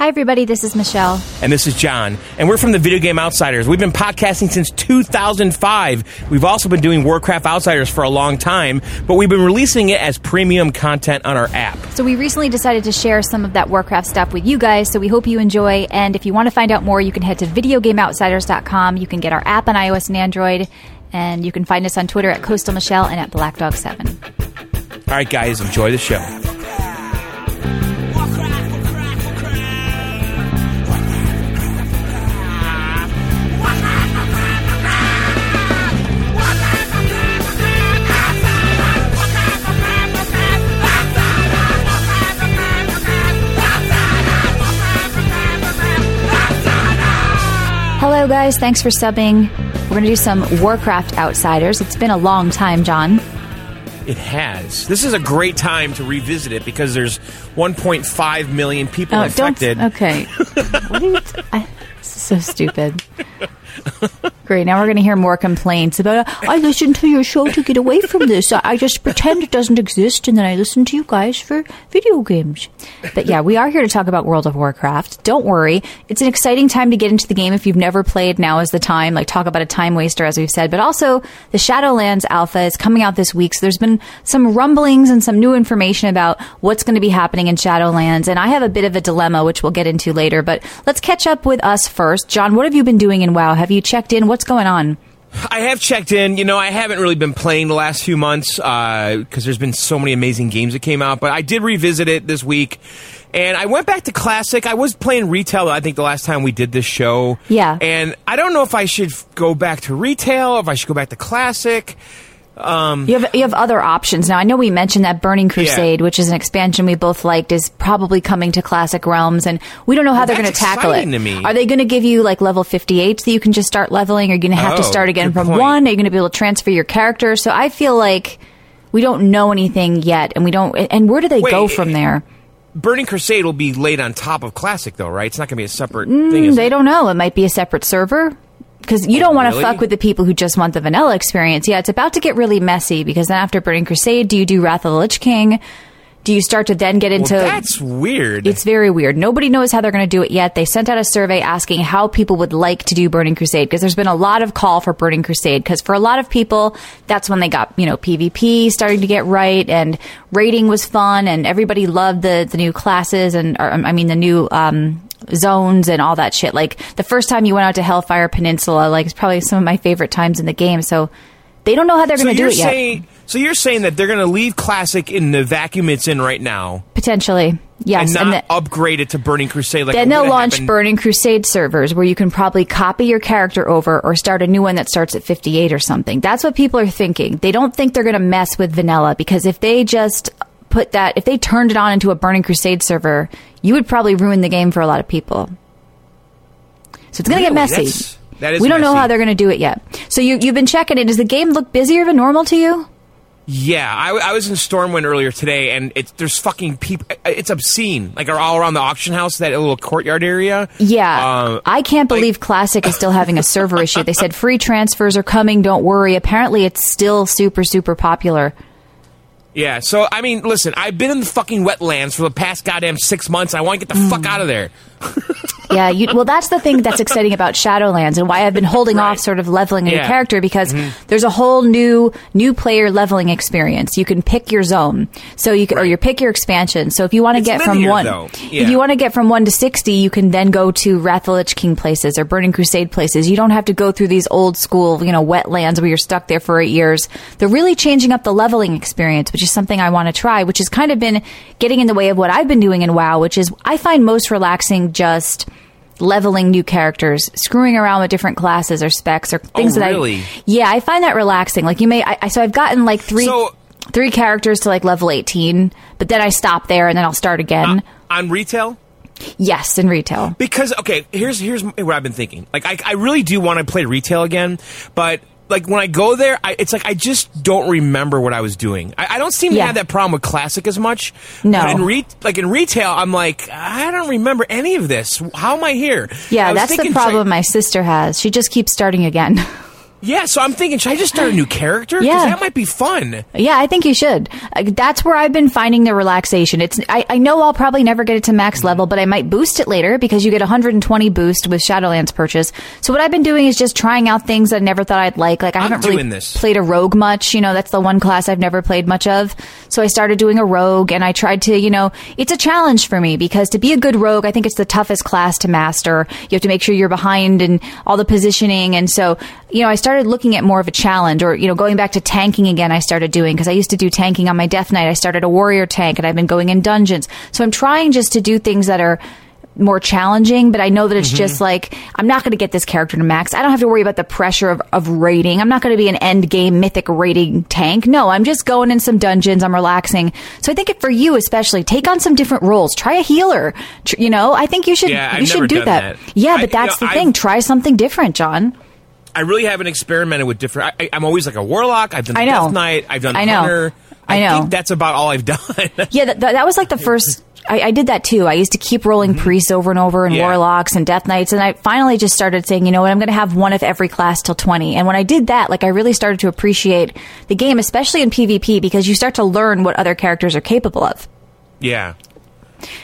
Hi, everybody. This is Michelle. And this is John. And we're from the Video Game Outsiders. We've been podcasting since 2005. We've also been doing Warcraft Outsiders for a long time, but we've been releasing it as premium content on our app. So, we recently decided to share some of that Warcraft stuff with you guys, so we hope you enjoy. And if you want to find out more, you can head to videogameoutsiders.com. You can get our app on iOS and Android, and you can find us on Twitter at Coastal Michelle and at BlackDog7. All right, guys, enjoy the show. Guys. Thanks for subbing. We're going to do some Warcraft Outsiders. It's been a long time, John. It has. This is a great time to revisit it because there's 1.5 million people Oh, infected. don't. Okay. what are you? T- I, this is so stupid. Great. Now we're going to hear more complaints about. I listened to your show to get away from this. I, just pretend it doesn't exist, and then I listen to you guys for video games. But yeah, we are here to talk about World of Warcraft. Don't worry, it's an exciting time to get into the game if you've never played. Now is the time. Like talk about a time waster, as we've said. But also, the Shadowlands Alpha is coming out this week, so there's been some rumblings and some new information about what's going to be happening in Shadowlands. And I have a bit of a dilemma, which we'll get into later. But let's catch up with us first. John, what have you been doing in WoW? Have you checked in? What's going on? I have checked in. You know, I haven't really been playing the last few months uh, because there's been so many amazing games that came out. But I did revisit it this week, and I went back to classic. I was playing retail. I think the last time we did this show. Yeah. And I don't know if I should f- go back to retail, or if I should go back to classic. You have you have other options now. I know we mentioned that Burning Crusade, which is an expansion we both liked, is probably coming to Classic Realms, and we don't know how they're going to tackle it. to. Are they going to give you like level fifty eight so you can just start leveling? Are you going to have to Oh, start again from point. one? Are you going to be able to transfer your character? So I feel like we don't know anything yet, and we don't. And where do they go from there? Burning Crusade will be laid on top of classic, though, right? It's not going to be a separate thing. Mm, They it? don't know. It might be a separate server. Because you don't want to really? fuck with the people who just want the vanilla experience. Yeah, it's about to get really messy because then after Burning Crusade, do you do Wrath of the Lich King? Do you start to then get Well, into that's weird. It's very weird. Nobody knows how they're going to do it yet. They sent out a survey asking how people would like to do Burning Crusade because there's been a lot of call for Burning Crusade because for a lot of people, that's when they got, you know, PvP starting to get right and raiding was fun and everybody loved the, the new classes and, or, I mean, the new, um, zones and all that shit. Like the first time you went out to Hellfire Peninsula, like it's probably some of my favorite times in the game. So they don't know how they're so going to do it yet. so you're saying that they're going to leave classic in the vacuum it's in right now, Potentially. Yes. and not the- upgrade it to Burning Crusade. Like Then they'll launch happened- Burning Crusade servers where you can probably copy your character over or start a new one that starts at 58 or something. That's what people are thinking. They don't think they're going to mess with vanilla because if they just put that, if they turned it on into a Burning Crusade server, you would probably ruin the game for a lot of people. So it's going to get messy. That's- that is we don't know how they're going to do it yet. So you, you've been checking it. Does the game look busier than normal to you? Yeah, I, I was in Stormwind earlier today, and it's there's fucking people. It's obscene. Like, are all around the auction house, that little courtyard area. Yeah. Uh, I can't believe Classic is still having a server issue. They said free transfers are coming, don't worry. Apparently, it's still super, super popular. Yeah. So I mean, listen, I've been in the fucking wetlands for the past goddamn six months. I want to get the Mm. fuck out of there. Yeah, you, well, that's the thing that's exciting about Shadowlands and why I've been holding Right. off sort of leveling a new Yeah. Mm-hmm. character because there's a whole new new player leveling experience. You can pick your zone, so you can, or you pick your expansion. So if you want to get from one, though. if you want to get from one to sixty, you can then go to Wrath of Lich King places or Burning Crusade places. You don't have to go through these old school, you know, wetlands where you're stuck there for eight years. They're really changing up the leveling experience, which is something I want to try, which has kind of been getting in the way of what I've been doing in WoW, which is I find most relaxing just leveling new characters, screwing around with different classes or specs or oh, things Oh, that really? I Yeah, I find that relaxing. Like you may I, so I've gotten like 3 So- three characters to like level 18, but then I stop there and then I'll start again. Uh, on retail, yes, in retail. because okay, here's here's what I've been thinking. Like, I, I really do want to play retail again, but like when I go there, I, it's like I just don't remember what I was doing. I, I don't seem to have that problem with classic as much. No. But in re- like in retail, I'm like I don't remember any of this. How am I here? Yeah, that's the problem like, my sister has. She just keeps starting again. Yeah, so I'm thinking, should I just start a new character? Yeah. that might be fun. Yeah, I think you should. That's where I've been finding the relaxation. It's I, I know I'll probably never get it to max level, but I might boost it later because you get 120 boost with Shadowlands purchase. So what I've been doing is just trying out things I never thought I'd like. Like I I'm haven't really this. played a rogue much. You know, that's the one class I've never played much of. So I started doing a rogue, and I tried to. You know, it's a challenge for me because to be a good rogue, I think it's the toughest class to master. You have to make sure you're behind and all the positioning, and so you know, I started looking at more of a challenge, or you know, going back to tanking again. I started doing because I used to do tanking on my Death Knight. I started a warrior tank, and I've been going in dungeons. So I'm trying just to do things that are more challenging, but I know that it's mm-hmm. just like I'm not going to get this character to max. I don't have to worry about the pressure of, of rating. I'm not going to be an end game mythic rating tank. No, I'm just going in some dungeons. I'm relaxing. So I think it, for you especially, take on some different roles. Try a healer. Tr- You know, I think you should Yeah, I've you should never do that. that. Yeah, I- but that's you know, the thing. I've- Try something different, John. I really haven't experimented with different. I, I'm always like a warlock. I've done I know. Death Knight. I've done I know. hunter. I know. think that's about all I've done. Yeah, that, that, that was like the first. I, I did that too. I used to keep rolling priests over and over and Mm-hmm. Yeah. warlocks and death knights, and I finally just started saying, you know what, I'm going to have one of every class till 20. And when I did that, like I really started to appreciate the game, especially in PvP, because you start to learn what other characters are capable of. yeah.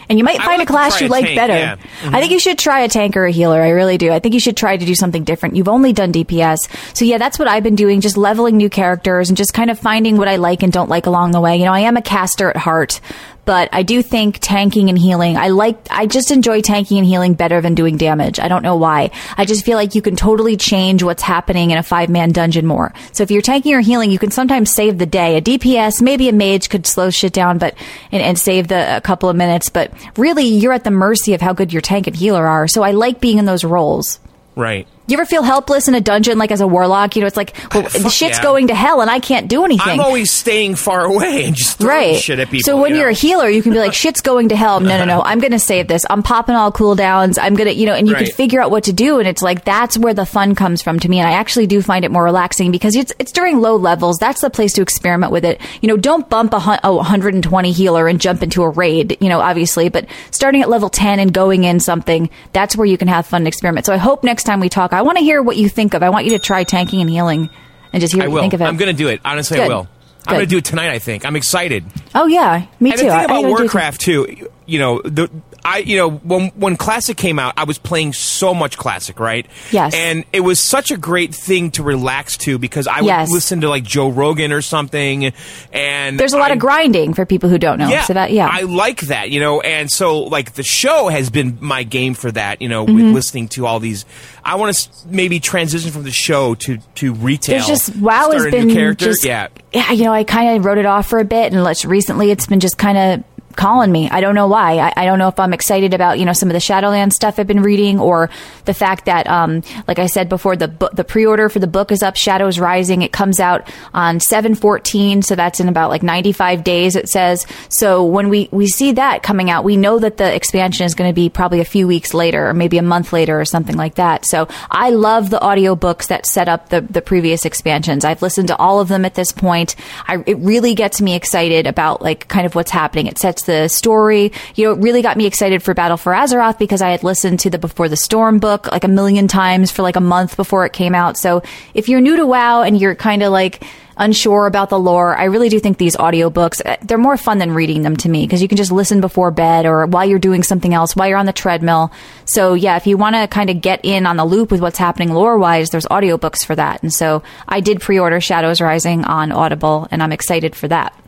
And you might find a class you a like tank, better. yeah. Mm-hmm. I think you should try a tank or a healer. I really do. I think you should try to do something different. You've only done DPS. So yeah, that's what I've been doing, just leveling new characters and just kind of finding what I like and don't like along the way. You know, I am a caster at heart, but I do think tanking and healing, I like, I just enjoy tanking and healing better than doing damage. I don't know why. I just feel like you can totally change what's happening in a five man dungeon more. So if you're tanking or healing, you can sometimes save the day. A DPS, maybe a mage could slow shit down, but, and, and save the, a couple of minutes, but really you're at the mercy of how good your tank and healer are. So I like being in those roles. Right. You ever feel helpless in a dungeon, like as a warlock? You know, it's like, well, the shit's yeah. going to hell and I can't do anything. I'm always staying far away and just throwing right. shit at people. so when you you're a healer, you can be like, shit's going to hell. No, no, no. I'm going to save this. I'm popping all cooldowns. I'm going to, you know, and you can figure out what to do. And it's like, that's where the fun comes from to me. And I actually do find it more relaxing because it's, it's during low levels. That's the place to experiment with it. You know, don't bump a, hun- a 120 healer and jump into a raid, you know, obviously, but starting at level 10 and going in something, that's where you can have fun and experiment. So I hope next time we talk, I want to hear what you think of. I want you to try tanking and healing and just hear I what will. you think of it. I'm going to do it. Honestly, I Good. will. I'm Good. going to do it tonight. I think. I'm excited. oh yeah, me And too. the I- thing I about gotta do it. Warcraft too, you know, the I you know when when Classic came out, I was playing so much Classic, right? Yes. And it was such a great thing to relax to because I would Yes. listen to like Joe Rogan or something, and There's a lot I- of grinding for people who don't know. Yeah, so that yeah. I like that, you know, and so like the show has been my game for that, you know, Mm-hmm. with listening to all these. I want to maybe transition from the show to to retail. There's just WoW has been character. just yeah. yeah. You know, I kind of wrote it off for a bit, and let's recently it's been just kind of calling me. I don't know why. I, I don't know if I'm excited about you know some of the Shadowlands stuff I've been reading, or the fact that, um, like I said before, the bu- the pre-order for the book is up. Shadows Rising. It comes out on seven fourteen, so that's in about like 95 days. It says. So when we we see that coming out, we know that the expansion is going to be probably a few weeks later, or maybe a month later, or something like that. So I love the audiobooks that set up the the previous expansions. I've listened to all of them at this point. I, it really gets me excited about like kind of what's happening. It sets the story. You know, it really got me excited for Battle for Azeroth because I had listened to the Before the Storm book like a million times for like a month before it came out. So if you're new to WoW and you're kind of like unsure about the lore, I really do think these audiobooks, uh, they're more fun than reading them to me because you can just listen before bed or while you're doing something else, while you're on the treadmill. So yeah, if you want to kind of get in on the loop with what's happening lore wise, there's audiobooks for that. And so I did pre-order Shadows Rising on Audible and I'm excited for that.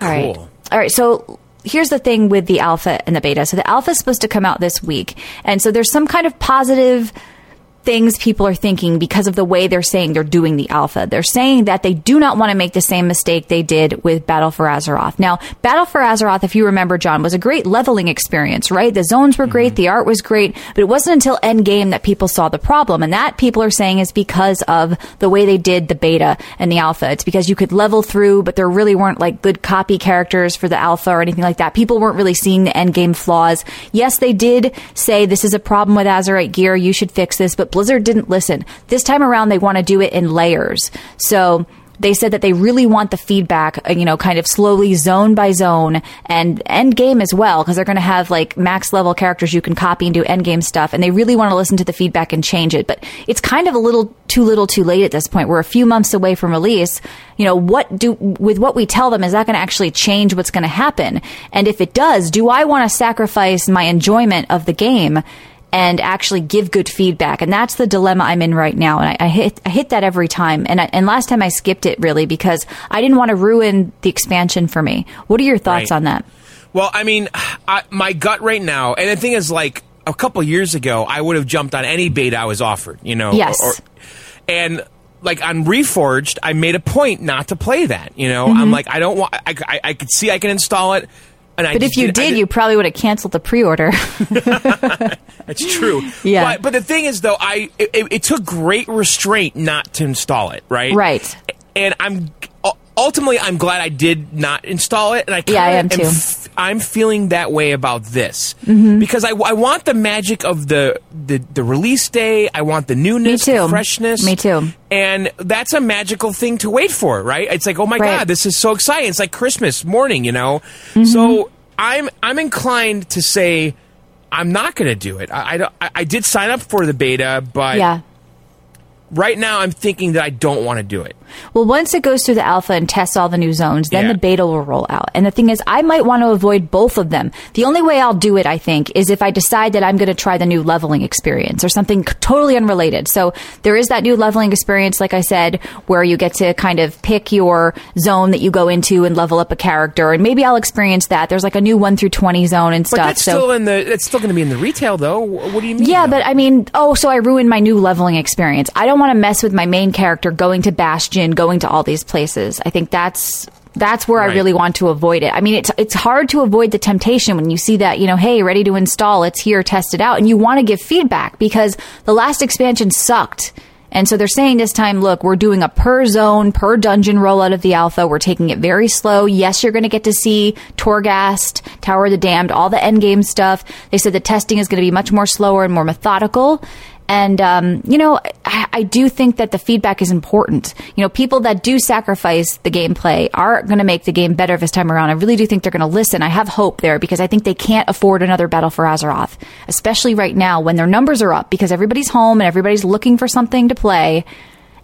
All right. All right. So here's the thing with the alpha and the beta. So the alpha is supposed to come out this week. And so there's some kind of positive things people are thinking because of the way they're saying they're doing the alpha. They're saying that they do not want to make the same mistake they did with Battle for Azeroth. Now, Battle for Azeroth, if you remember, John, was a great leveling experience, right? The zones were great, mm. the art was great, but it wasn't until endgame that people saw the problem. And that people are saying is because of the way they did the beta and the alpha. It's because you could level through, but there really weren't like good copy characters for the alpha or anything like that. People weren't really seeing the endgame flaws. Yes, they did say this is a problem with Azerite gear. You should fix this, but Blizzard didn't listen. This time around, they want to do it in layers. So they said that they really want the feedback, uh, you know, kind of slowly zone by zone and end game as well, because they're going to have like max level characters you can copy and do end game stuff. And they really want to listen to the feedback and change it. But it's kind of a little too little too late at this point. We're a few months away from release. You know, what do, with what we tell them, is that going to actually change what's going to happen? And if it does, do I want to sacrifice my enjoyment of the game? And actually give good feedback. And that's the dilemma I'm in right now. And I, I hit I hit that every time. And I, and last time I skipped it really because I didn't want to ruin the expansion for me. What are your thoughts Right. on that? Well, I mean, I, my gut right now, and the thing is, like a couple years ago, I would have jumped on any beta I was offered. You know, Yes. and like on Reforged, I made a point not to play that. You know, Mm-hmm. I'm like, I don't want. I, I, I could see I can install it. And But just if you I did, you probably would have canceled the pre-order. That's true. Yeah. But, but the thing is, though, I it- it took great restraint not to install it. Right. Right. And I'm ultimately I'm glad I did not install it. And I kinda Yeah, I am too. f- I'm feeling that way about this Mm-hmm. because I, I want the magic of the, the the release day. I want the newness, Me too. the freshness. Me too. And that's a magical thing to wait for, right? It's like, oh my Right. god, this is so exciting! It's like Christmas morning, you know. Mm-hmm. So I'm I'm inclined to say I'm not going to do it. I, I, I I did sign up for the beta, but yeah. right now I'm thinking that I don't want to do it. Well, once it goes through the alpha and tests all the new zones, then Yeah. the beta will roll out. And the thing is, I might want to avoid both of them. The only way I'll do it, I think, is if I decide that I'm going to try the new leveling experience or something totally unrelated. So there is that new leveling experience, like I said, where you get to kind of pick your zone that you go into and level up a character. And maybe I'll experience that. There's like a new 1 through 20 zone and But stuff. that's so still in the. That's still going to be in the retail, though. What do you mean? yeah, though? but I mean, oh, so I ruined my new leveling experience. I don't want to mess with my main character going to Bastion, going to all these places. I think that's that's where I really want to avoid it. I mean, it's it's hard to avoid the temptation when you see that, you know, hey, ready to install, it's here, test it out, and you want to give feedback because the last expansion sucked. And so they're saying this time, look, we're doing a per zone, per dungeon rollout of the alpha. We're taking it very slow. Yes, you're going to get to see Torghast, Tower of the Damned, all the end game stuff. They said the testing is going to be much more slower and more methodical. And, um, you know, I, I do think that the feedback is important. You know, people that do sacrifice the gameplay are going to make the game better this time around. I really do think they're going to listen. I have hope there because I think they can't afford another Battle for Azeroth, especially right now when their numbers are up because everybody's home and everybody's looking for something to play.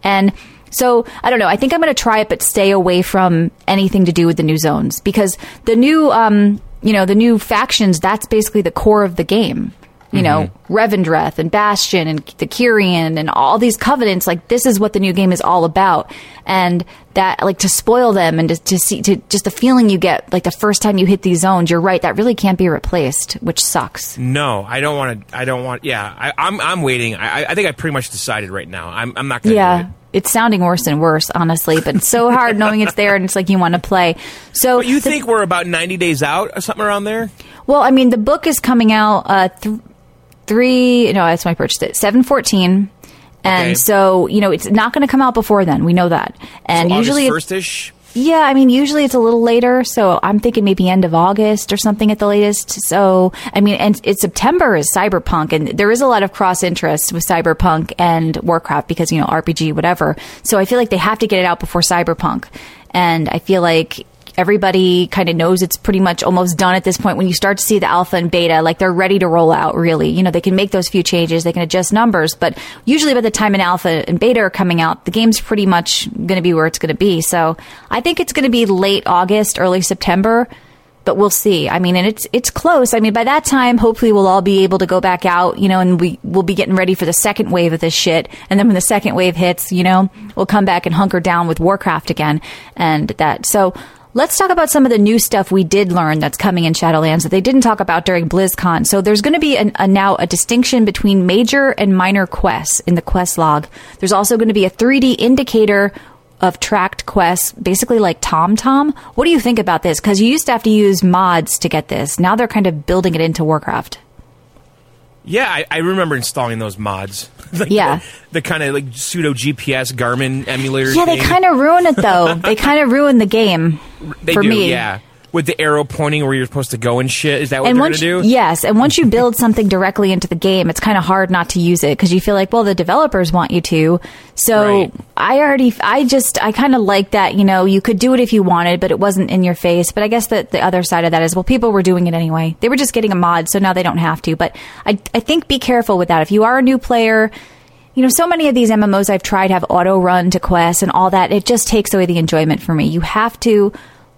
And so I don't know. I think I'm going to try it, but stay away from anything to do with the new zones because the new, um, you know, the new factions. That's basically the core of the game. You know, Revendreth and Bastion and the Kyrian and all these covenants. Like this is what the new game is all about, and that like to spoil them and to, to see to just the feeling you get like the first time you hit these zones. You're right. That really can't be replaced, which sucks. no, I don't want to. I don't want. Yeah, I, I'm. I'm waiting. I, I think I pretty much decided right now. I'm. I'm not going to Yeah. it. It's sounding worse and worse, honestly, but it's so hard knowing it's there and it's like you want to play. So But you the- think we're about 90 days out or something around there? Well, I mean, the book is coming out uh, th- three. No, that's when I purchased it. Seven fourteen, and Okay. so you know it's not going to come out before then. We know that, and So usually, it's- first-ish. yeah, I mean, usually it's a little later. So I'm thinking maybe end of August or something at the latest. So I mean, and it's September is Cyberpunk, and there is a lot of cross interest with Cyberpunk and Warcraft because you know RPG, whatever. So I feel like they have to get it out before Cyberpunk, and I feel like everybody kind of knows it's pretty much almost done at this point when you start to see the alpha and beta like they're ready to roll out really you know they can make those few changes they can adjust numbers but usually by the time an alpha and beta are coming out the game's pretty much going to be where it's going to be so i think it's going to be late august early september but we'll see. I mean, and it's it's close. I mean, by that time, hopefully, we'll all be able to go back out, you know, and we we'll be getting ready for the second wave of this shit. And then when the second wave hits, you know, we'll come back and hunker down with Warcraft again, and that. So let's talk about some of the new stuff we did learn that's coming in Shadowlands that they didn't talk about during BlizzCon. So there's going to be an, a now a distinction between major and minor quests in the quest log. There's also going to be a 3D indicator of tracked quests, basically like TomTom. What do you think about this? Because you used to have to use mods to get this. Now they're kind of building it into Warcraft. Yeah, I, I remember installing those mods. Like Yeah. the, the kind of like pseudo GPS Garmin emulator. Yeah, they kind of ruin it though. they kind of ruin the game They for do, me. Yeah, with the arrow pointing where you're supposed to go and shit. Is that what and they're gonna do? yes, and once you build something directly into the game, it's kind of hard not to use it because you feel like, well, the developers want you to. So Right. I already, I just, I kind of like that. You know, you could do it if you wanted, but it wasn't in your face. But I guess that the other side of that is, well, people were doing it anyway. They were just getting a mod, so now they don't have to. But I, I think be careful with that. If you are a new player. You know, so many of these MMOs I've tried have auto run to quests and all that. It just takes away the enjoyment for me. You have to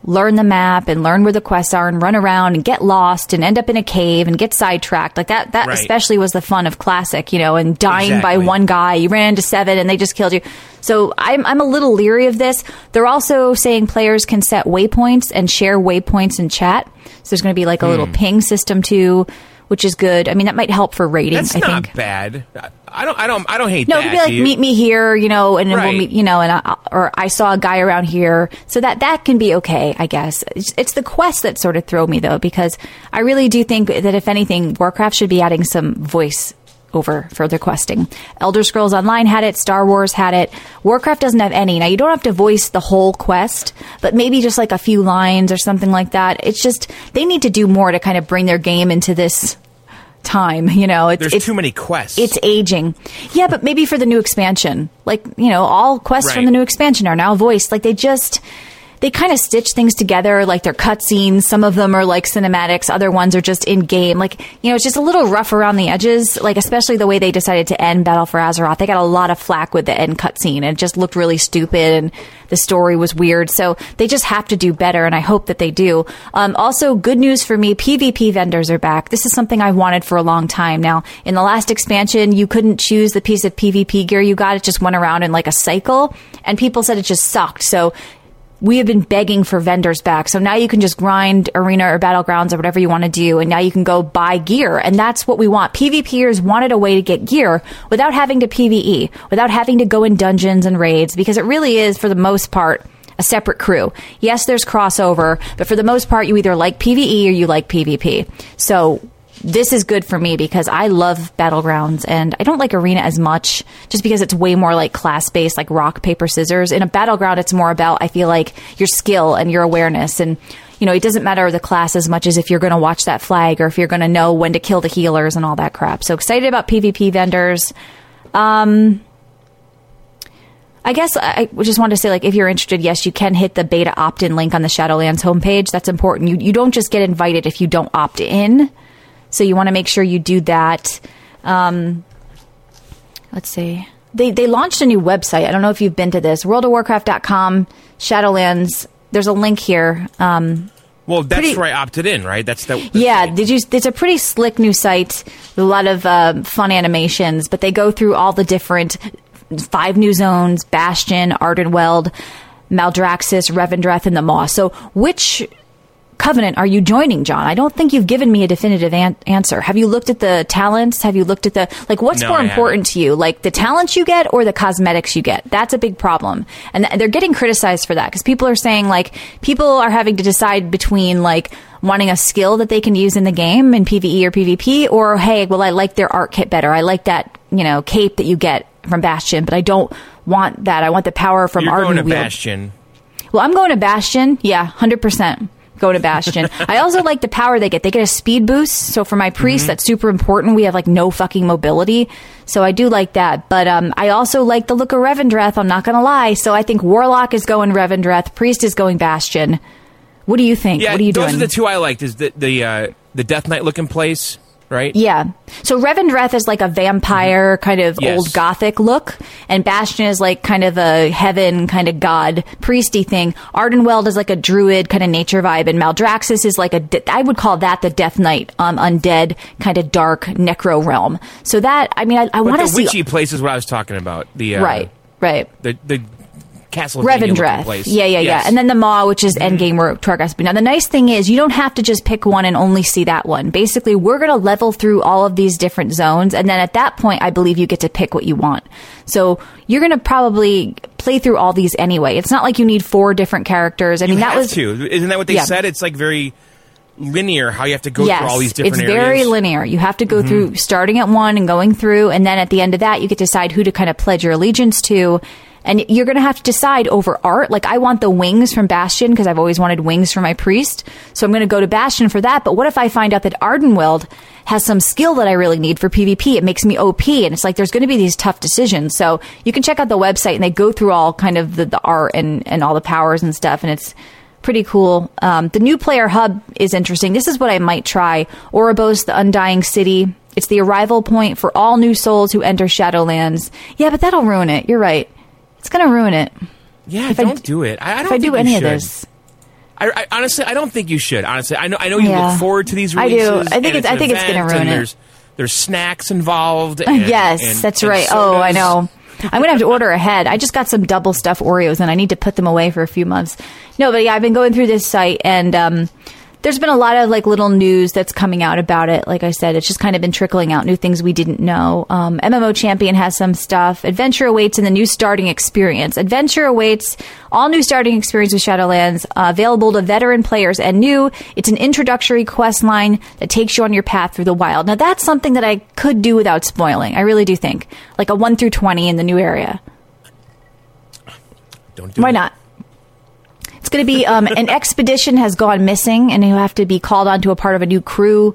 learn the map and learn where the quests are and run around and get lost and end up in a cave and get sidetracked. Like that, that Right. especially was the fun of classic, you know, and dying by one guy. You ran into seven and they just killed you. So I'm, I'm a little leery of this. They're also saying players can set waypoints and share waypoints in chat. So there's going to be like a little hmm. ping system too, which is good. I mean, that might help for rating, That's I not think. bad. I- don't. I don't. I don't hate No, that. be like meet me here, you know, and then we'll meet, you know, and I, or I saw a guy around here, so that that can be okay, I guess. It's, it's the quest that sort of throw me though, because I really do think that if anything, Warcraft should be adding some voice over further questing. Elder Scrolls Online had it, Star Wars had it. Warcraft doesn't have any. Now you don't have to voice the whole quest, but maybe just like a few lines or something like that. It's just they need to do more to kind of bring their game into this time. You know, it's There's it's, too many quests. it's aging. Yeah, but maybe for the new expansion. Like, you know, all quests from the new expansion are now voiced. Like they just they kind of stitch things together like they're cutscenes. Some of them are like cinematics, other ones are just in game. Like, you know, it's just a little rough around the edges, like especially the way they decided to end Battle for Azeroth. They got a lot of flack with the end cutscene it just looked really stupid and the story was weird. So they just have to do better and I hope that they do. Um, also, good news for me, PvP vendors are back. This is something I've wanted for a long time now. In the last expansion, you couldn't choose the piece of PvP gear you got. It just went around in like a cycle and people said it just sucked. So we have been begging for vendors back. So now you can just grind arena or battlegrounds or whatever you want to do. And now you can go buy gear. And that's what we want. PvPers wanted a way to get gear without having to PvE, without having to go in dungeons and raids, because it really is, for the most part, a separate crew. Yes, there's crossover, but for the most part, you either like PvE or you like PvP. So this is good for me because I love battlegrounds and I don't like arena as much just because it's way more like class based, like rock, paper, scissors. In a battleground, it's more about, I feel like, your skill and your awareness. And, you know, it doesn't matter the class as much as if you're going to watch that flag or if you're going to know when to kill the healers and all that crap. So excited about PvP vendors. Um, I guess I just wanted to say, like, if you're interested, yes, you can hit the beta opt-in link on the Shadowlands homepage. That's important. You you don't just get invited if you don't opt in. So you want to make sure you do that. Um, let's see. They they launched a new website. I don't know if you've been to this. WorldOfWarcraft.com, Shadowlands. There's a link here. Um, well, that's pretty- where I opted in, right? That's the. yeah, did you? It's a pretty slick new site. A lot of uh, fun animations, but they go through all the different five new zones: Bastion, Ardenweald, Maldraxxus, Revendreth, and the Maw. So, which covenant are you joining, John? I don't think you've given me a definitive an- answer. Have you looked at the talents? Have you looked at the like? What's No, more I important to you, like the talents you get or the cosmetics you get? That's a big problem, and th- they're getting criticized for that because people are saying like people are having to decide between like wanting a skill that they can use in the game in PVE or PvP, or hey, well, I like their art kit better. I like that you know cape that you get from Bastion, but I don't want that. I want the power from You're going to. Bastion. Well, I'm going to Bastion. Yeah, hundred percent. Going to Bastion. I also like the power they get. They get a speed boost. So for my priest, that's super important. We have like no fucking mobility. So I do like that. But um, I also like the look of Revendreth. I'm not going to lie. So I think Warlock is going Revendreth. Priest is going Bastion. What do you think? Yeah, what are you those doing? are the two I liked. Is the the uh, the Death Knight looking place, right? Yeah. So Revendreth is like a vampire kind of Mm-hmm. Yes. old gothic look, and Bastion is like kind of a heaven kind of god priesty thing. Ardenweald is like a druid kind of nature vibe, and Maldraxxus is like a de- I would call that the Death Knight, um, undead kind of dark necro realm. So that I mean I, I want the to see witchy place is what I was talking about. The uh, right, right. The the castle Revendreth. place. Yeah, yeah, yeah. Yes. Mm-hmm. And then the Maw, which is endgame where Torghast. Now, the nice thing is you don't have to just pick one and only see that one. Basically, we're going to level through all of these different zones. And then at that point, I believe you get to pick what you want. So you're going to probably play through all these anyway. It's not like you need four different characters. I you mean, that was. to. Isn't that what they Yeah. said? It's like very linear how you have to go Yes, through all these different it's areas. very linear. You have to go through starting at one and going through, and then at the end of that, you get to decide who to kind of pledge your allegiance to. And you're going to have to decide over art. Like, I want the wings from Bastion because I've always wanted wings for my priest. So I'm going to go to Bastion for that. But what if I find out that Ardenweald has some skill that I really need for PvP? It makes me OP. And it's like, there's going to be these tough decisions. So you can check out the website and they go through all kind of the, the art and, and all the powers and stuff. And it's, pretty cool. Um, the new player hub is interesting. This is what I might try. Oribos, the Undying City. It's the arrival point for all new souls who enter Shadowlands. Yeah, but that'll ruin it. You're right. It's going to ruin it. Yeah, If I don't d- do it. I, I don't If I do any should. of this. I, I honestly, I don't think you should. Honestly, I know, I know you Yeah. look forward to these I do. releases. I think and it's- I think it's gonna ruin and it. There's there's snacks involved. And, yes, and- that's and right. Oh, I know. I'm gonna have to order ahead. I just got some double stuffed Oreos and I need to put them away for a few months. No, but yeah, I've been going through this site and um, there's been a lot of like little news that's coming out about it. Like I said, it's just kind of been trickling out new things we didn't know. Um, MMO Champion has some stuff. Adventure awaits in the new starting experience. Adventure awaits all new starting experience with Shadowlands, uh, available to veteran players and new. It's an introductory quest line that takes you on your path through the wild. Now that's something that I could do without spoiling. I really do think, like a one through twenty in the new area. Don't do Why it. not? It's going to be um, an expedition has gone missing, and you have to be called onto a part of a new crew.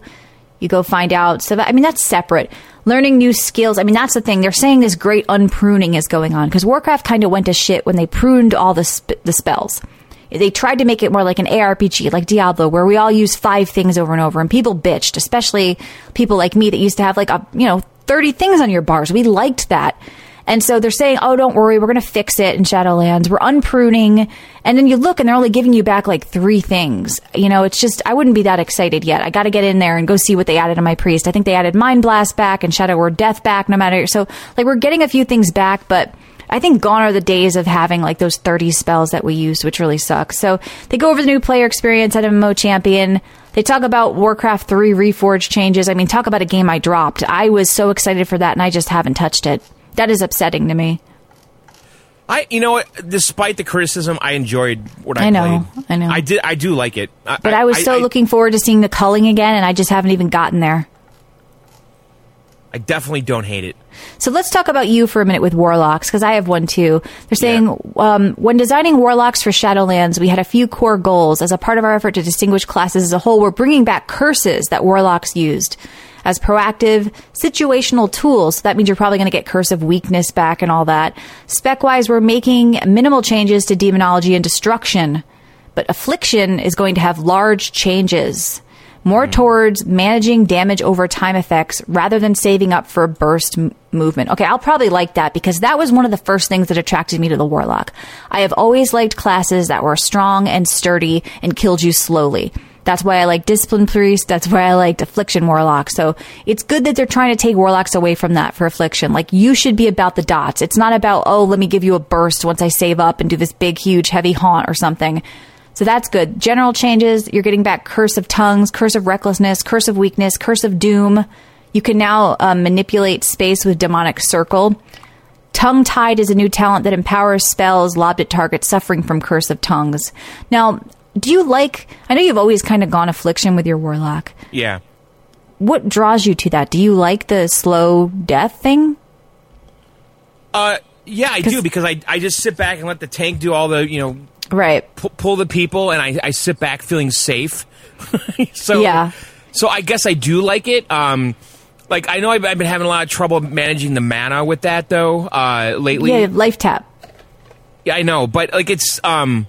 You go find out. So that, I mean, that's separate. Learning new skills. I mean, that's the thing. They're saying this great unpruning is going on because Warcraft kind of went to shit when they pruned all the sp- the spells. They tried to make it more like an ARPG, like Diablo, where we all use five things over and over, and people bitched, especially people like me that used to have like a you know thirty things on your bars. We liked that. And so they're saying, oh, don't worry, we're going to fix it in Shadowlands. We're unpruning. And then you look and they're only giving you back like three things. You know, it's just, I wouldn't be that excited yet. I got to get in there and go see what they added to my priest. I think they added Mind Blast back and Shadow Word Death back, no matter. So, like, we're getting a few things back, but I think gone are the days of having like those 30 spells that we used, which really sucks. So they go over the new player experience at MMO Champion. They talk about Warcraft 3 Reforged changes. I mean, talk about a game I dropped. I was so excited for that and I just haven't touched it. That is upsetting to me. I, you know? Despite the criticism, I enjoyed what I, I know, played. I know. I did. I do like it. But I, was so looking forward to seeing the culling again and I just haven't even gotten there. I definitely don't hate it. So let's talk about you for a minute with warlocks because I have one too. They're saying um, when designing warlocks for Shadowlands, we had a few core goals as a part of our effort to distinguish classes as a whole. We're bringing back curses that warlocks used as proactive situational tools. So that means you're probably going to get curse of weakness back and all that. Spec wise, we're making minimal changes to demonology and destruction, but affliction is going to have large changes more hmm. towards managing damage over time effects rather than saving up for burst m- movement. Okay, I'll probably like that because that was one of the first things that attracted me to the warlock. I have always liked classes that were strong and sturdy and killed you slowly. That's why I like Discipline Priest. That's why I liked Affliction Warlock. So it's good that they're trying to take Warlocks away from that for Affliction. Like, you should be about the dots. It's not about, oh, let me give you a burst once I save up and do this big, huge, heavy haunt or something. So that's good. General changes. You're getting back Curse of Tongues, Curse of Recklessness, Curse of Weakness, Curse of Doom. You can now um, manipulate space with Demonic Circle. Tongue Tied is a new talent that empowers spells lobbed at targets suffering from Curse of Tongues. Now, do you like? I know you've always kind of gone affliction with your warlock. Yeah. What draws you to that? Do you like the slow death thing? Uh, yeah, I do because I I just sit back and let the tank do all the you know Right. pu- pull the people, and I I sit back feeling safe. so Yeah. So I guess I do like it. Um, like I know I've, I've been having a lot of trouble managing the mana with that though uh, lately. Yeah, life tap. Yeah, I know, but like it's um.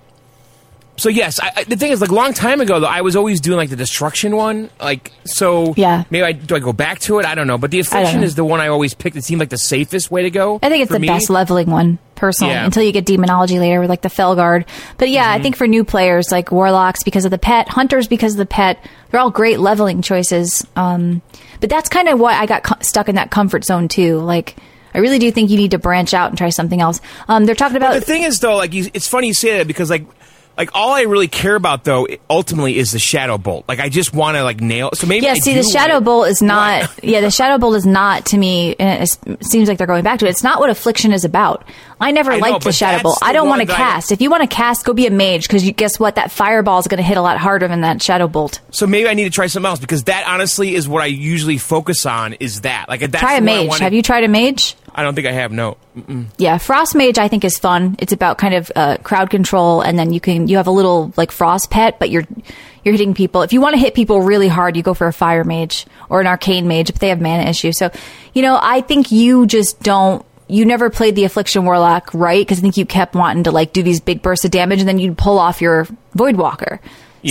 So yes, I, I, the thing is, like a long time ago, though, I was always doing like the destruction one. Like so, Yeah. Maybe I do I go back to it? I don't know. But the affliction is the one I always picked. It seemed like the safest way to go. I think it's the me. best leveling one, personally, Yeah. until you get demonology later with like the Felguard. But yeah, I think for new players, like warlocks because of the pet, hunters because of the pet, they're all great leveling choices. Um, but that's kind of why I got co- stuck in that comfort zone too. Like, I really do think you need to branch out and try something else. Um, they're talking about the thing is, though, like you, it's funny you say that because like. Like all I really care about though, ultimately, is the shadow bolt. Like I just want to like nail. So maybe Yeah, I see, the shadow wanna- bolt is not. yeah, the shadow bolt is not to me. Eh, eh, and it seems like they're going back to it. It's not what affliction is about. I never I know, liked the shadow bolt. the I don't want to that I- cast. If you want to cast, go be a mage because you guess what? That fireball is going to hit a lot harder than that shadow bolt. So maybe I need to try something else because that honestly is what I usually focus on. Is that like that's Try a mage. wanna- Have you tried a mage? I don't think I have. No. Yeah, Frost Mage I think is fun. It's about kind of uh, crowd control, and then you can you have a little like Frost Pet, but you're you're hitting people. If you want to hit people really hard, you go for a Fire Mage or an Arcane Mage, but they have mana issues. So, you know, I think you just don't. You never played the Affliction Warlock right because I think you kept wanting to like do these big bursts of damage, and then you'd pull off your Voidwalker. So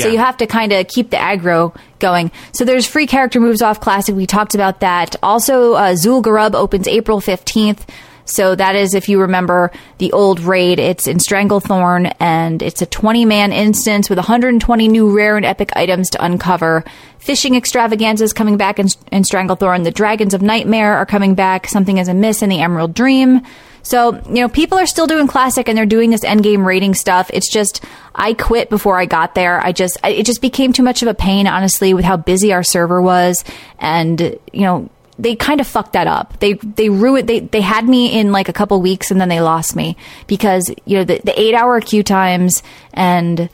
Yeah. you have to kind of keep the aggro going. So there's free character moves off classic. We talked about that. Also, uh, Zul'Gurub opens April 15th. So that is, if you remember the old raid, it's in Stranglethorn and it's a 20 man instance with 120 new rare and epic items to uncover. Fishing extravaganzas coming back in, in Stranglethorn. The Dragons of Nightmare are coming back. Something is amiss in the Emerald Dream. So, you know, people are still doing classic and they're doing this endgame raiding stuff. It's just, I quit before I got there. I just, it just became too much of a pain, honestly, with how busy our server was. And, you know, they kind of fucked that up. They, they ruined, they, they had me in like a couple weeks and then they lost me because, you know, the, the eight hour queue times and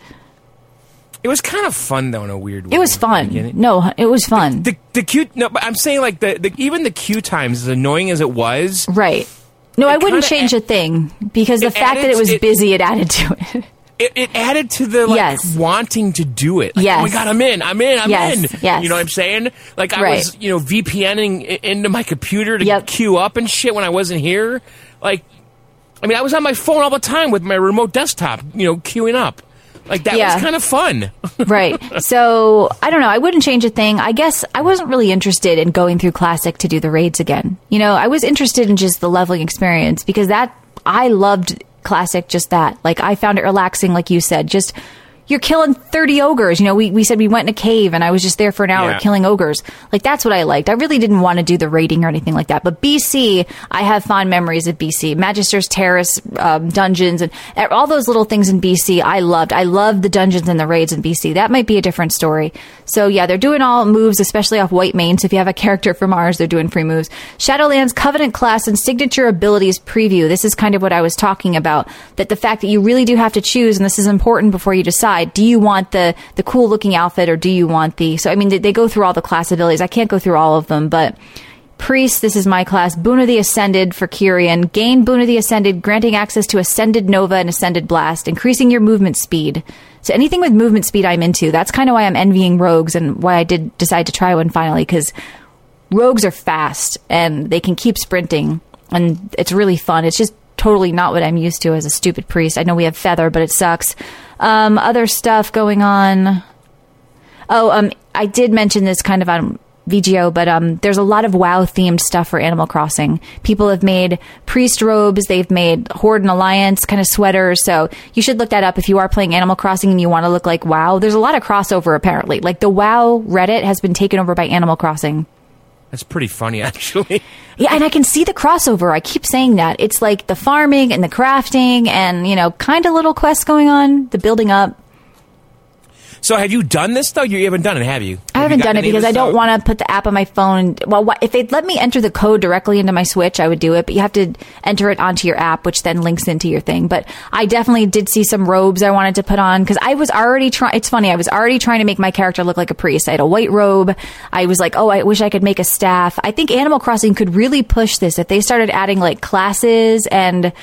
It was kind of fun though in a weird way. it was fun. No, it was fun. The the queue no, but I'm saying like the, the even the queue times as annoying as it was. right. No, I wouldn't change a- a thing because the fact that it was it- busy, it added to it. It, it added to the like Yes. wanting to do it. Like, Yes. Oh my god, I'm in. I'm in. I'm Yes, in. yes. You know what I'm saying? Like I Right. was, you know, VPNing into my computer to Yep. queue up and shit when I wasn't here. Like, I mean, I was on my phone all the time with my remote desktop, you know, queuing up. Like that Yeah. was kind of fun. right. So I don't know. I wouldn't change a thing. I guess I wasn't really interested in going through classic to do the raids again. You know, I was interested in just the leveling experience because that I loved classic just that. Like I found it relaxing, like you said. Just you're killing 30 ogres. You know, we, we said we went in a cave and I was just there for an hour Yeah. killing ogres. Like that's what I liked. I really didn't want to do the raiding or anything like that. But BC, I have fond memories of BC. Magister's Terrace, um, dungeons, and all those little things in BC I loved. I loved the dungeons and the raids in BC. That might be a different story. So yeah, they're doing all moves, especially off Whitemane. So if you have a character from ours, they're doing free moves. Shadowlands Covenant class and signature abilities preview. This is kind of what I was talking about. That the fact that you really do have to choose, and this is important before you decide. Do you want the the cool looking outfit or do you want the? So I mean, they, they go through all the class abilities. I can't go through all of them, but. Priest, this is my class. Boon of the Ascended for Kyrian. Gain Boon of the Ascended, granting access to Ascended Nova and Ascended Blast, increasing your movement speed. So anything with movement speed I'm into. That's kind of why I'm envying rogues and why I did decide to try one finally, because rogues are fast and they can keep sprinting and it's really fun. It's just totally not what I'm used to as a stupid priest. I know we have feather, but it sucks. Um, other stuff going on. Oh, um, I did mention this kind of on VGO, but um, there's a lot of WoW themed stuff for Animal Crossing. People have made priest robes, they've made Horde and Alliance kind of sweaters. So you should look that up if you are playing Animal Crossing and you want to look like WoW. There's a lot of crossover apparently. Like the WoW Reddit has been taken over by Animal Crossing. That's pretty funny, actually. Yeah, and I can see the crossover. I keep saying that. It's like the farming and the crafting and, you know, kind of little quests going on, the building up. So, have you done this though? You haven't done it, have you? I haven't done it because I don't want to put the app on my phone. Well, what, if they'd let me enter the code directly into my Switch, I would do it. But you have to enter it onto your app, which then links into your thing. But I definitely did see some robes I wanted to put on because I was already trying. It's funny. I was already trying to make my character look like a priest. I had a white robe. I was like, oh, I wish I could make a staff. I think Animal Crossing could really push this if they started adding like classes and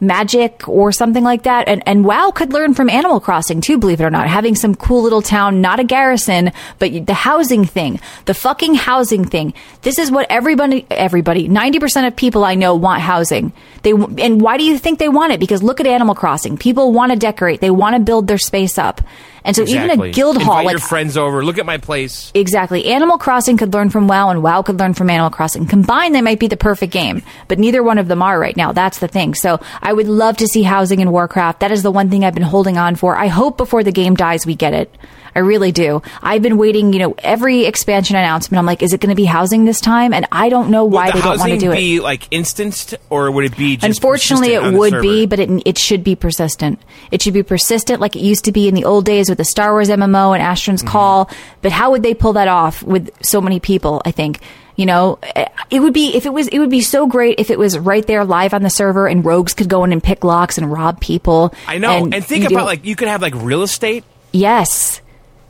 magic or something like that. And, and WoW could learn from Animal Crossing too, believe it or not. Having some cool little town, not a garrison, but the housing thing, the fucking housing thing. This is what everybody, everybody, 90% of people I know want housing. They, and why do you think they want it? Because look at Animal Crossing. People want to decorate. They want to build their space up. And so even a guild hall, Invite like your friends over. Look at my place. Exactly. Animal Crossing could learn from WoW, and WoW could learn from Animal Crossing. Combined, they might be the perfect game, but neither one of them are right now. That's the thing. So I would love to see housing in Warcraft. That is the one thing I've been holding on for. I hope before the game dies, we get it. I really do. I've been waiting, you know, every expansion announcement. I'm like, is it going to be housing this time? And I don't know why the they don't want to do it. be like instanced, or would it be? Just Unfortunately, it would be, but it, it should be persistent. It should be persistent like it used to be in the old days with the Star Wars MMO and Asheron's Mm-hmm. Call. But how would they pull that off with so many people? I think. You know, eh, it would be if it was. It would be so great if it was right there live on the server, and rogues could go in and pick locks and rob people. I know. And, think you do- about like you could have like real estate. yes,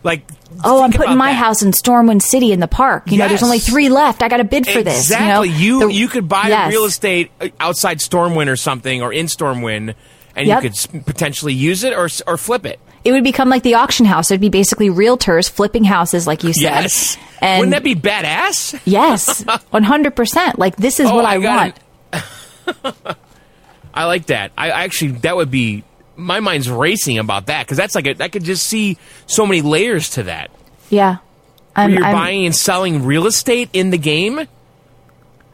Like, Oh, I'm putting my that. house in Stormwind City in the park. You know, there's only three left. I got to bid for this. Exactly. You, You know? The- you could buy Yes. real estate uh, outside Stormwind or something, or in Stormwind, and Yep. you could potentially use it or or flip it. It would become like the auction house. It'd be basically realtors flipping houses, like you said. Yes. And Wouldn't that be badass? yes, 100. percent Like this is Oh, what I I, want. I like that. I actually that would be my mind's racing about that because that's like a, I could just see so many layers to that. Yeah, I'm, you're I'm- buying and selling real estate in the game.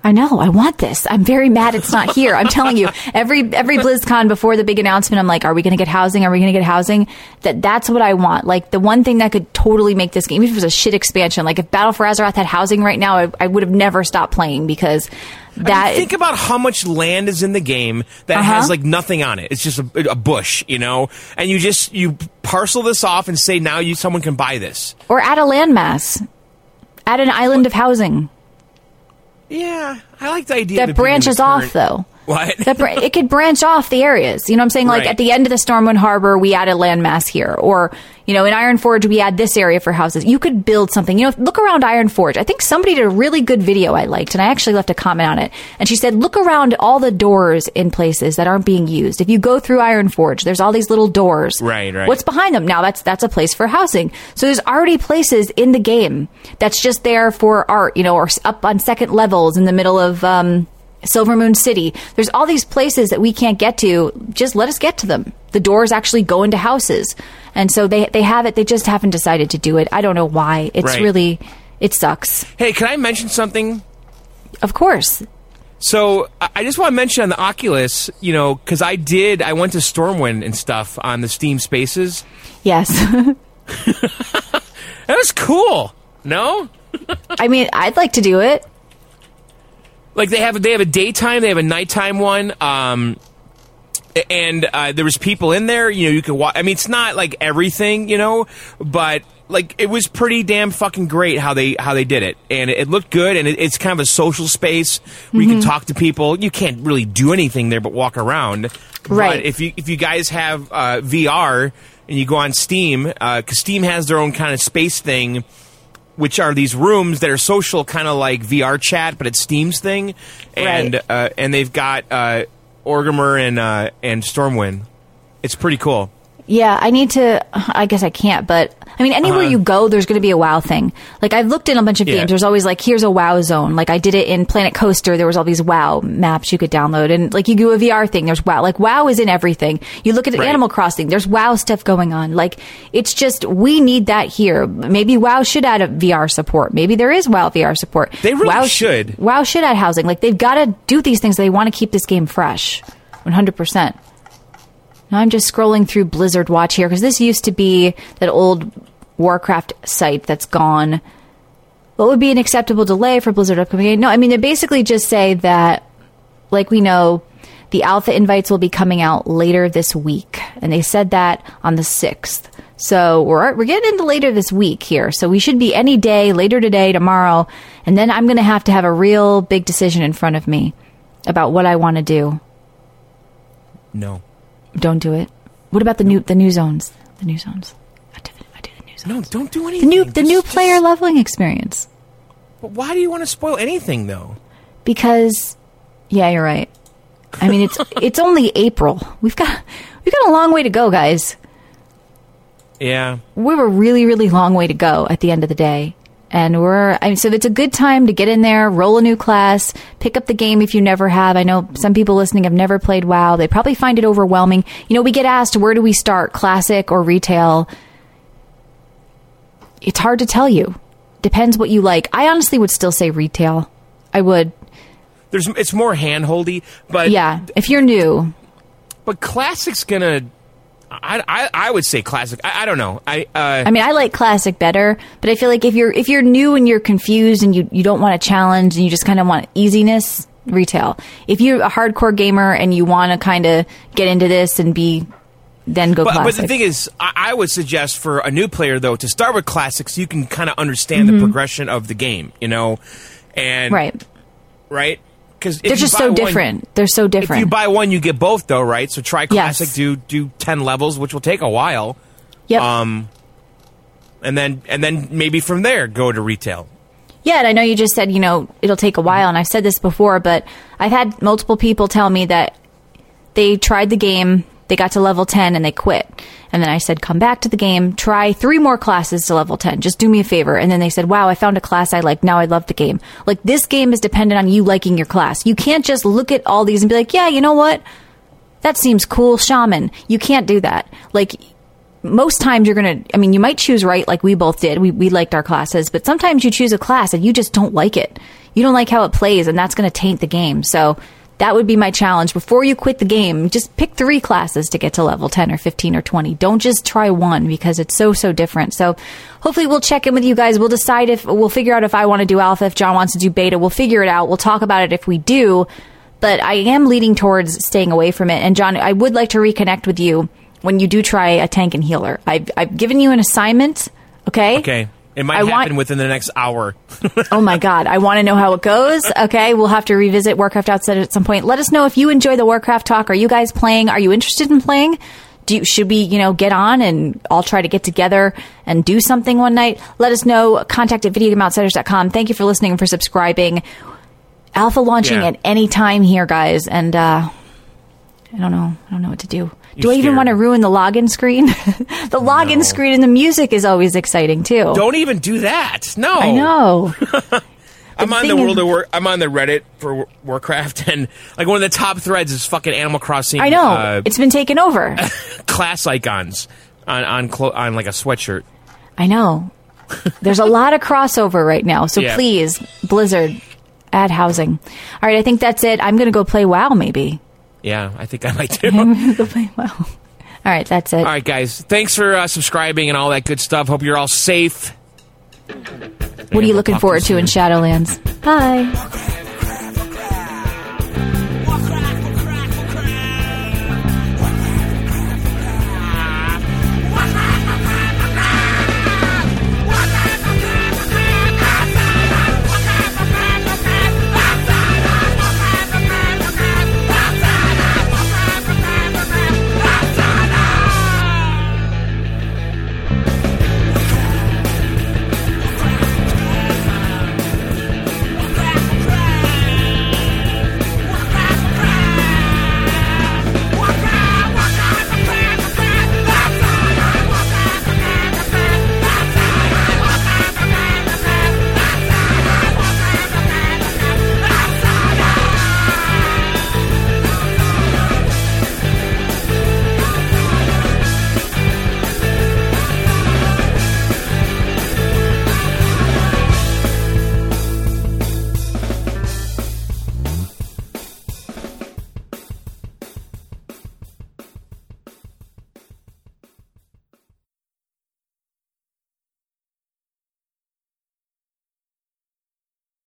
I know. I want this. I'm very mad it's not here. I'm telling you, every every BlizzCon before the big announcement, I'm like, are we going to get housing? Are we going to get housing? That that's what I want. Like the one thing that could totally make this game, even if it was a shit expansion, like if Battle for Azeroth had housing right now, I, I would have never stopped playing because that Think about how much land is in the game that Uh-huh. has like nothing on it. It's just a, a bush, you know. And you just you parcel this off and say now you someone can buy this. or add a landmass, add an island of housing Yeah, I like the idea of that it being in the branches off though. What? it could branch off the areas. You know what I'm saying? Like Right. at the end of the Stormwind Harbor, we add a landmass here, or you know, in Ironforge, we add this area for houses. You could build something. You know, look around Ironforge. I think somebody did a really good video I liked, and I actually left a comment on it. And she said, look around all the doors in places that aren't being used. If you go through Ironforge, there's all these little doors. Right, right. What's behind them? Now that's that's a place for housing. So there's already places in the game that's just there for art. You know, or up on second levels in the middle of. Um, Silvermoon City. There's all these places that we can't get to. Just let us get to them. The doors actually go into houses. And so they they have it. They just haven't decided to do it. I don't know why. It's Right. really it sucks. hey, can I mention something? Of course. So I I just want to mention on the Oculus, you know, because I did, I went to Stormwind and stuff on the Steam Spaces. Yes. That was cool. No, I mean, I'd like to do it. Like they have they have a daytime, they have a nighttime one. Um, and uh, there was people in there. You know, you could watch. I mean, it's not like everything, you know, but like it was pretty damn fucking great how they how they did it, and it, it looked good. And it, it's kind of a social space where you can talk to people. You can't really do anything there but walk around. Right. But if you if you guys have uh, VR and you go on Steam, because Steam has their own kind of space thing which are these rooms that are social, kind of like VR chat, but it's Steam's thing, and Right. uh, and they've got uh, Orgrimmar and uh, and Stormwind. It's pretty cool. Yeah, I need to. I guess I can't, but I mean, anywhere Uh-huh. you go, there's going to be a WoW thing. Like I've looked in a bunch of Yeah. games. There's always like, here's a WoW zone. Like I did it in Planet Coaster. There was all these WoW maps you could download, and like you do a VR thing. There's WoW. Like WoW is in everything. You look at Right. Animal Crossing. There's WoW stuff going on. Like it's just we need that here. Maybe WoW should add a VR support. Maybe there is WoW VR support. They really WoW sh- should. WoW should add housing. Like they've got to do these things. They want to keep this game fresh. 100 percent. Now I'm just scrolling through Blizzard Watch here because this used to be that old Warcraft site that's gone. What would be an acceptable delay for Blizzard upcoming? No, I mean they basically just say that, like we know, the alpha invites will be coming out later this week, and they said that on the sixth. So we're we're getting into later this week here. So we should be any day later today, tomorrow, and then I'm going to have to have a real big decision in front of me about what I want to do. No, Don't do it. What about the new the new zones? The new zones. I do, I do the new zones. no, don't do anything. The anything. new the Just- new just- player leveling experience. But why do you want to spoil anything though? Because yeah, you're right. I mean it's it's only April. We've got we've got a long way to go, guys. Yeah, We have a really, really long way to go at the end of the day. And we're, I mean, so it's a good time to get in there, roll a new class, pick up the game if you never have. I know some people listening have never played WoW. They probably find it overwhelming. You know, we get asked, where do we start, classic or retail? It's hard to tell you. Depends what you like. I honestly would still say retail. I would. there's it's more handholdy, but Yeah. If you're new, but classic's gonna. I, I, I would say classic. I, I don't know. I uh, I mean, I like classic better, but I feel like if you're if you're new and you're confused and you you don't want a challenge and you just kind of want easiness, retail. If you're a hardcore gamer and you want to kind of get into this and be, then go But, but the thing is, I, I would suggest for a new player though to start with classics. You can kind of understand Mm-hmm. the progression of the game, you know, and right? right because They're just so different. They're so different. If you buy one, you get both though, right? So try Yes. classic, do do ten levels, which will take a while. yep. Um, and then and then maybe from there go to retail. Yeah, and I know you just said, you know, it'll take a while, and I've said this before, but I've had multiple people tell me that they tried the game, they got to level 10, and they quit. And then I said, come back to the game, try three more classes to level 10. Just do me a favor. And then they said, wow, I found a class I like. Now I love the game. Like, this game is dependent on you liking your class. You can't just look at all these and be like, yeah, you know what? That seems cool, shaman. You can't do that. Like, most times you're going to, I mean, you might choose right like we both did. We, we liked our classes, but sometimes you choose a class and you just don't like it. You don't like how it plays and that's going to taint the game. So that would be my challenge. Before you quit the game, just pick three classes to get to level 10 or 15 or 20. Don't just try one because it's so, so different. So hopefully we'll check in with you guys. We'll decide if, we'll figure out if I want to do alpha, if John wants to do beta. We'll figure it out. We'll talk about it if we do. But I am leading towards staying away from it. And John, I would like to reconnect with you when you do try a tank and healer. I've, I've given you an assignment. Okay. Okay. It might I happen want- within the next hour. Oh my God. I want to know how it goes. Okay. We'll have to revisit Warcraft Outside at some point. Let us know if you enjoy the Warcraft talk. Are you guys playing? Are you interested in playing? Do you, should we, you know, get on and all try to get together and do something one night? Let us know. Contact at videogameoutsiders.com. Thank you for listening and for subscribing. Alpha launching Yeah. at any time here, guys. And, uh, I don't know. I don't know what to do. Do I even want to ruin the login screen? the login No. screen and the music is always exciting too. Don't even do that. No. I know. I'm on the world of War- I'm on the Reddit for Warcraft, and like one of the top threads is fucking Animal Crossing. I know. uh, it's been taken over. class icons on on clo- on like a sweatshirt. I know. There's a lot of crossover right now. So Yeah. please, Blizzard, add housing. All right, I think that's it. I'm going to go play WoW maybe. Yeah, I think I might do. I'm going to go play WoW. All right, that's it. All right, guys. Thanks for uh, subscribing and all that good stuff. Hope you're all safe. what are you looking forward to in Shadowlands? Bye.